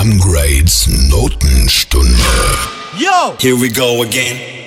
Sam Grades Notenstunde. Yo! Here we go again.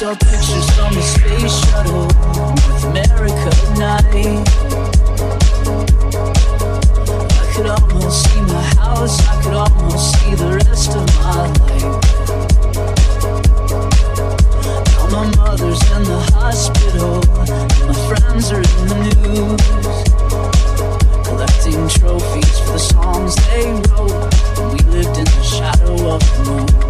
saw pictures from the space shuttle, North America at night. I could almost see my house, I could almost see the rest of my life. Now my mother's in the hospital, my friends are in the news, collecting trophies for the songs they wrote. We lived in the shadow of the moon.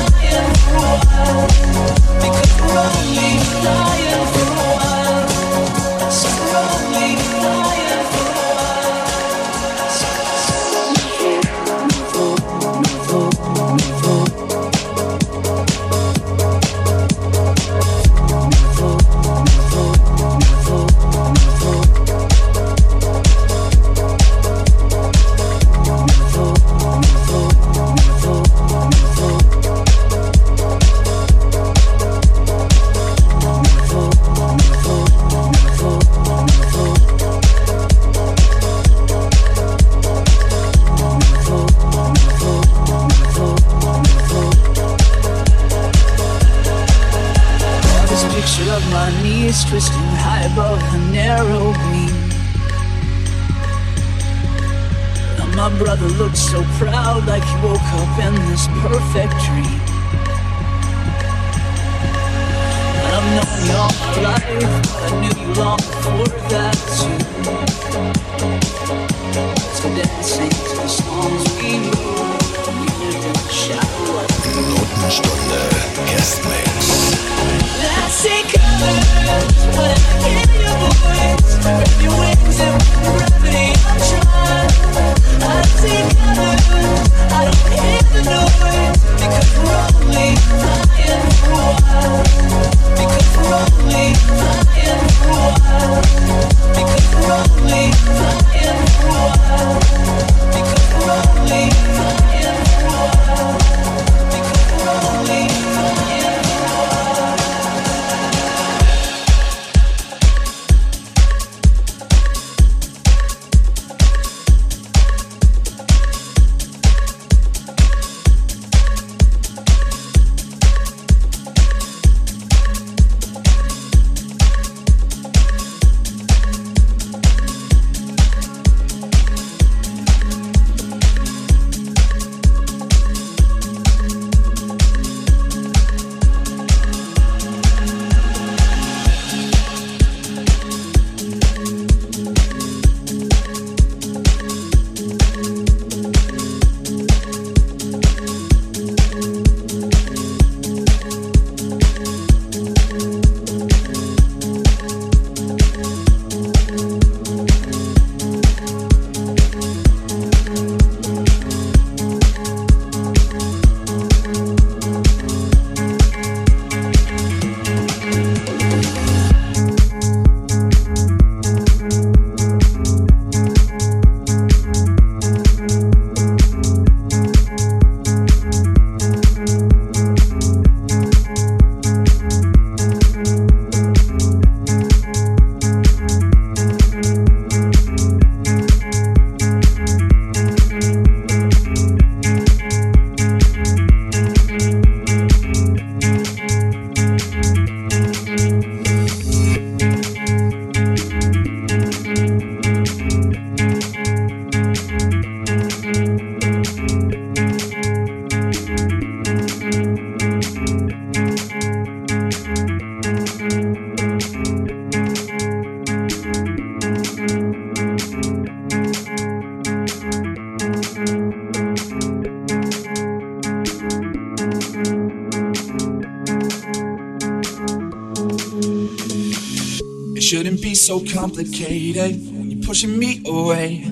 complicated when you're pushing me away.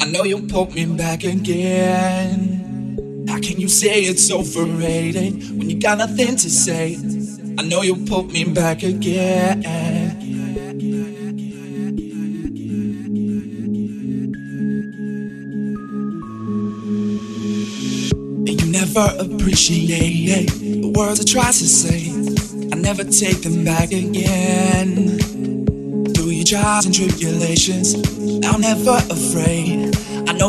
I know you'll pull me back again. How can you say it's overrated when you got nothing to say? I know you'll pull me back again. And you never appreciate the words I try to say. I never take them back again. Your trials and tribulations, I'm never afraid. I know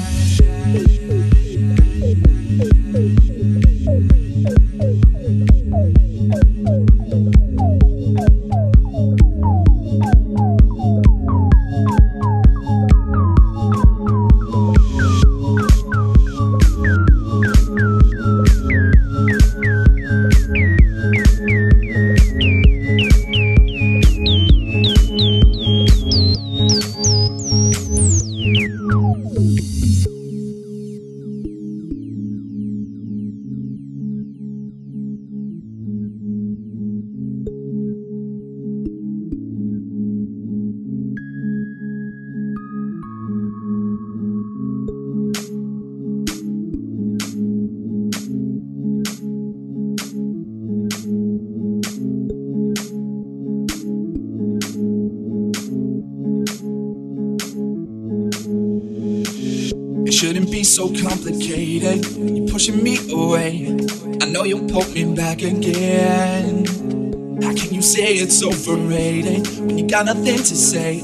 overrated when you got nothing to say?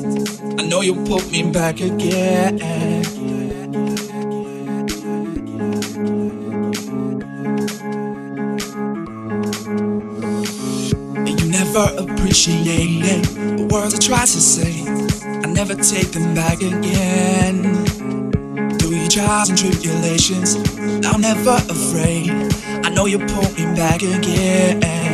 I know you'll pull me back again. And you never appreciated the words I try to say. I never take them back again Through your trials and tribulations. I'm never afraid. I know you pull me back again.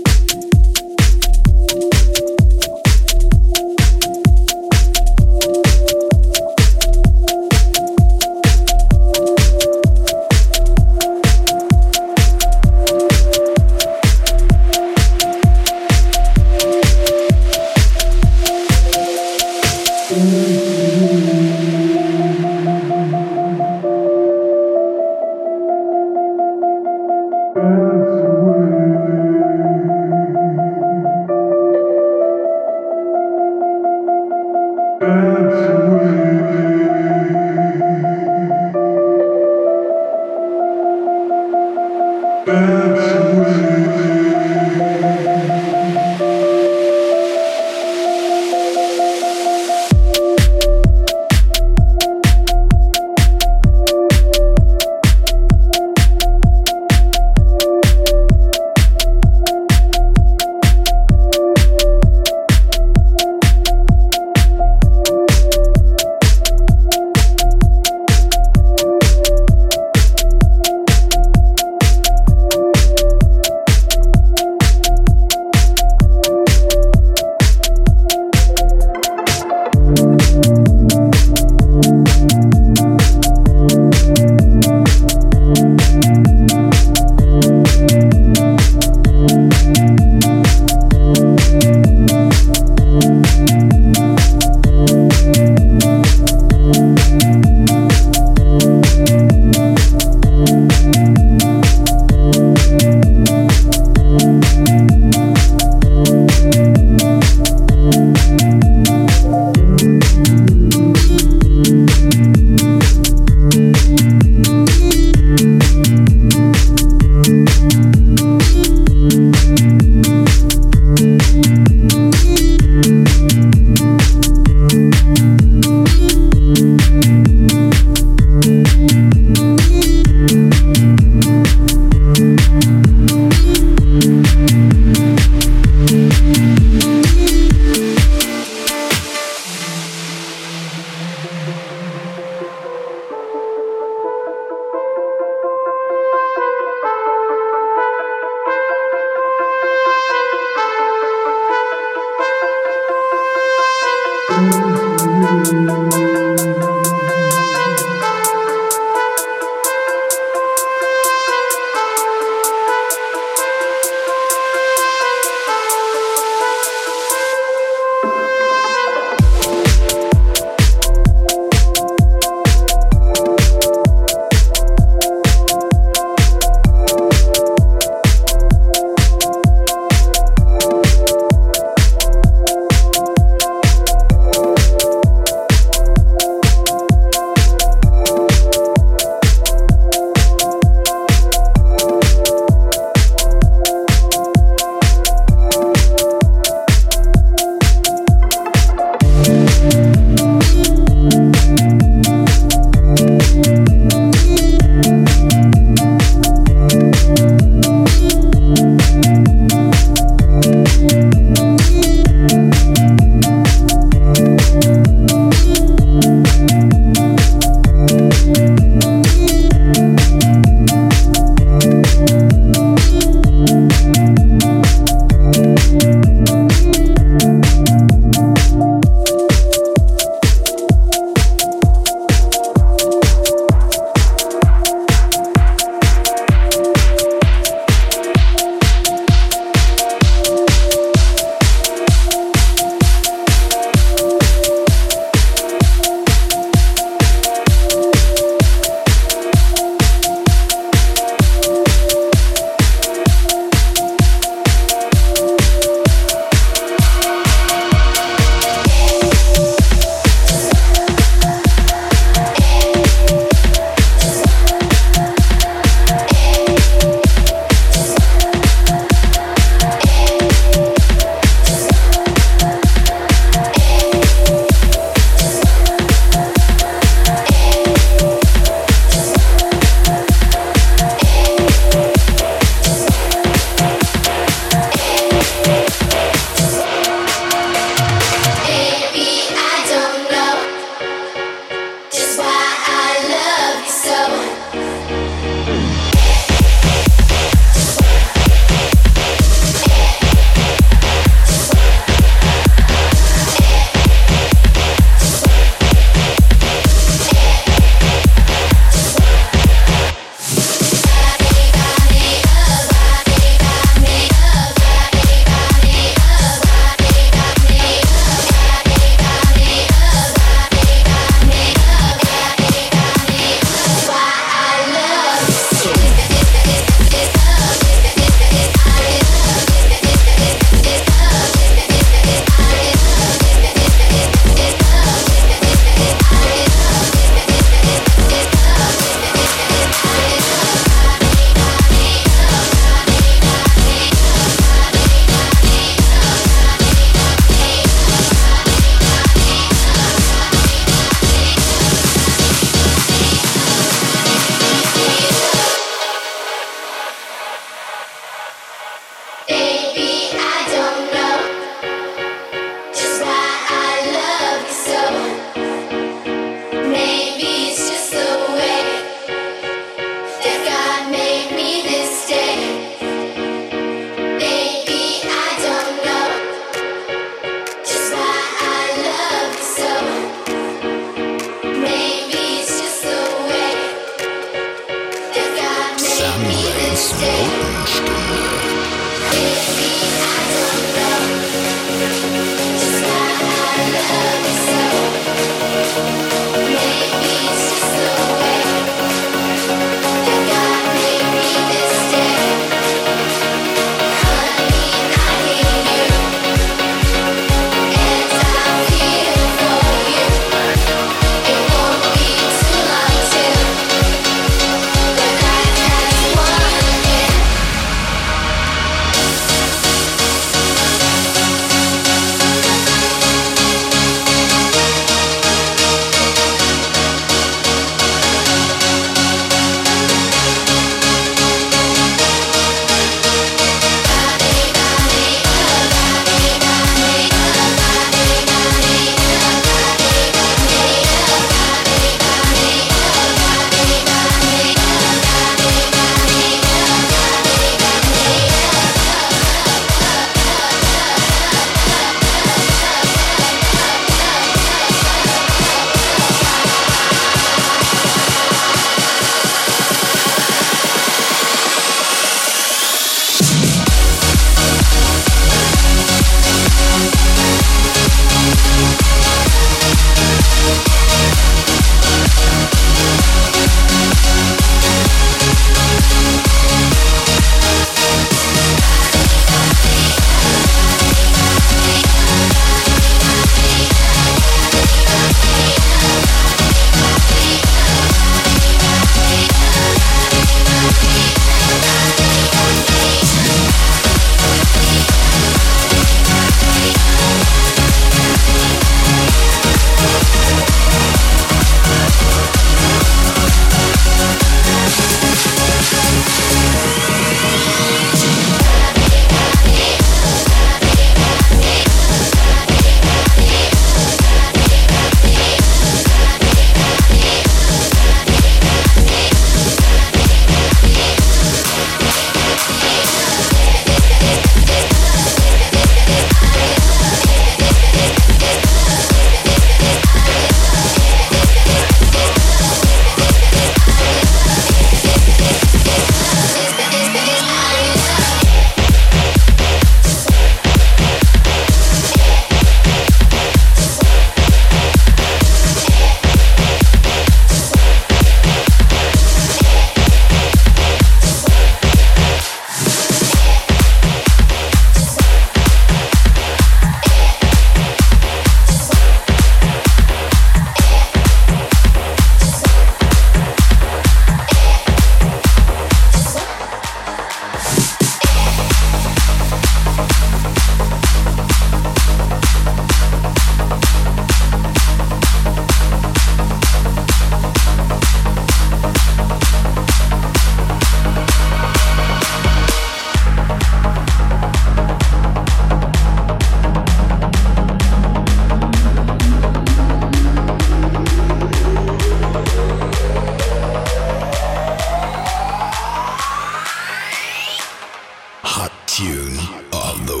the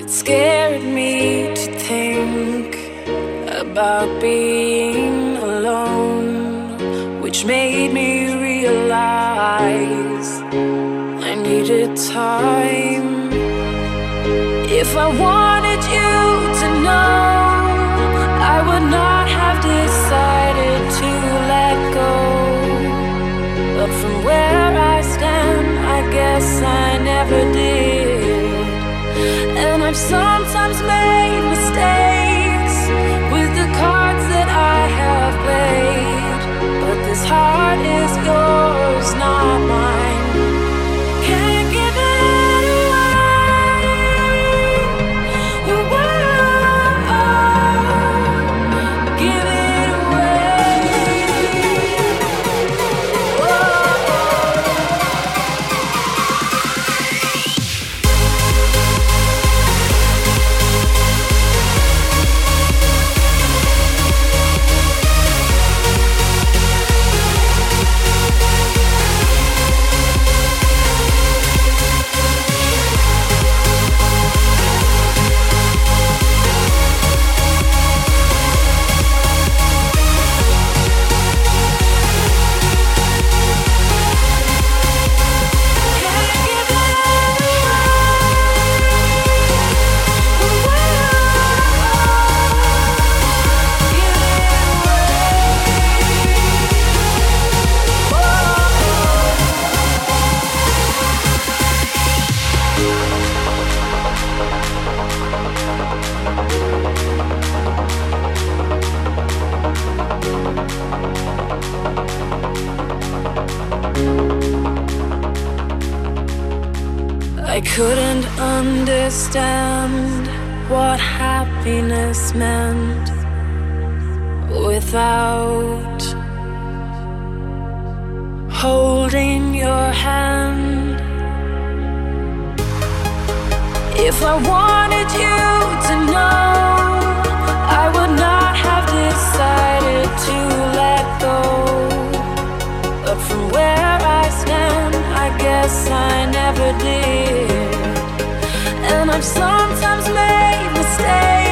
It scared me to think about being alone, which made me realize I needed time. If I wanted you. And couldn't understand what happiness meant without holding your hand. If I wanted you to know, I would not have decided to let go. But from where I stand, I guess I never. I've sometimes made mistakes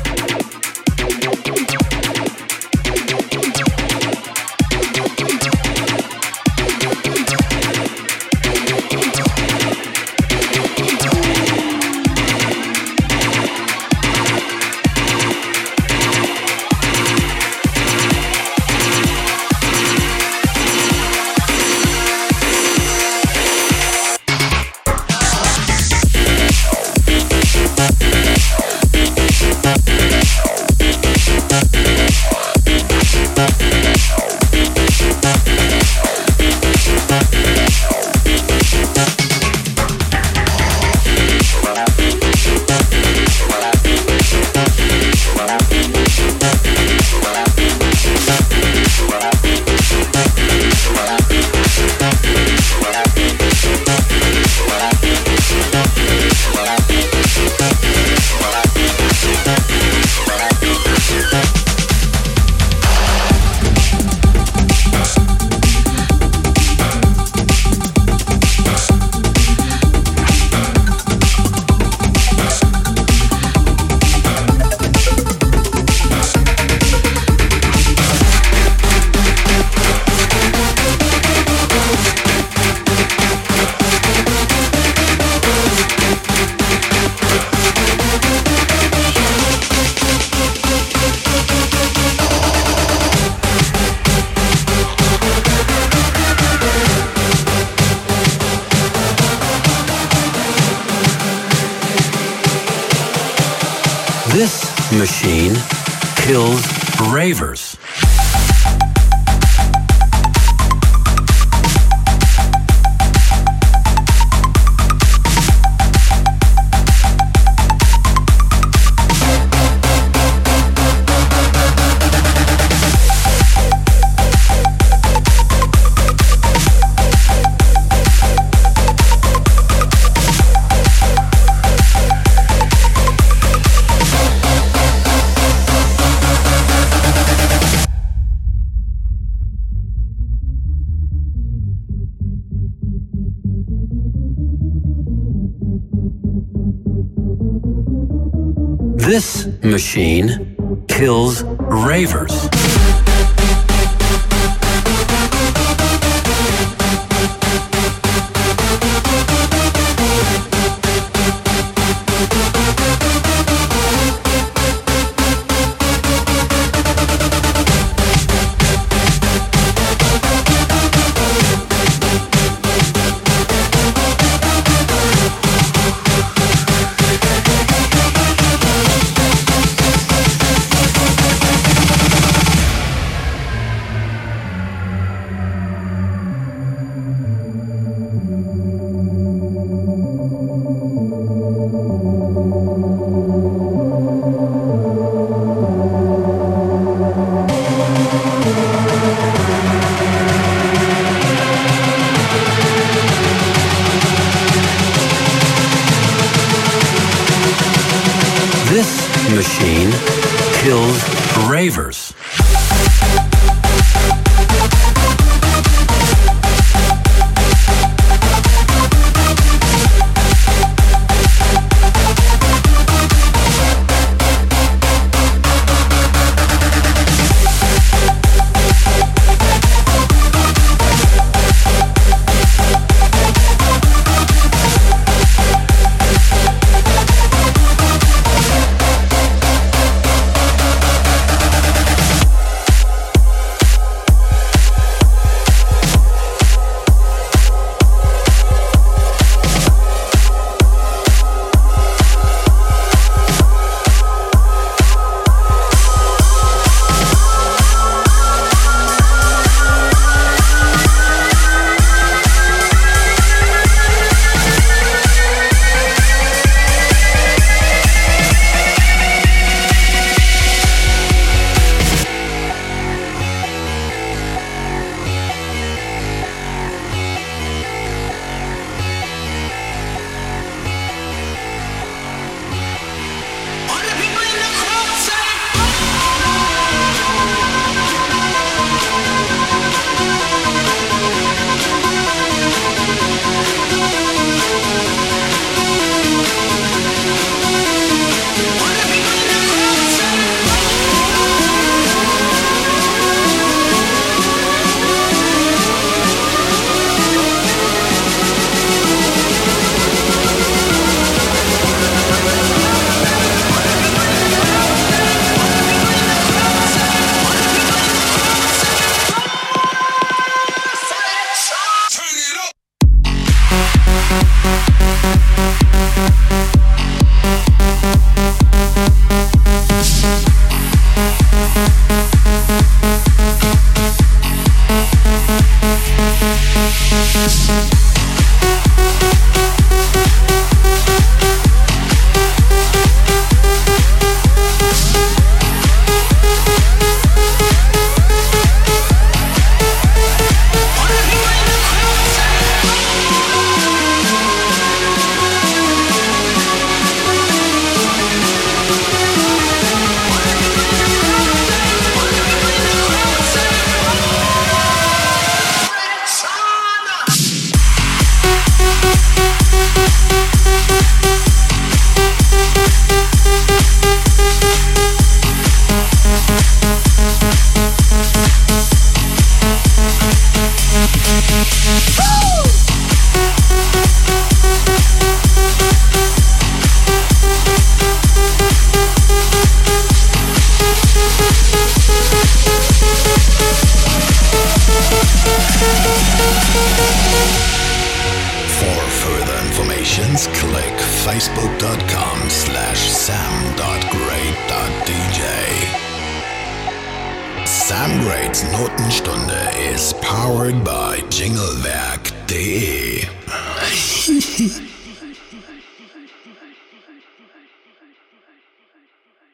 machine kills ravers.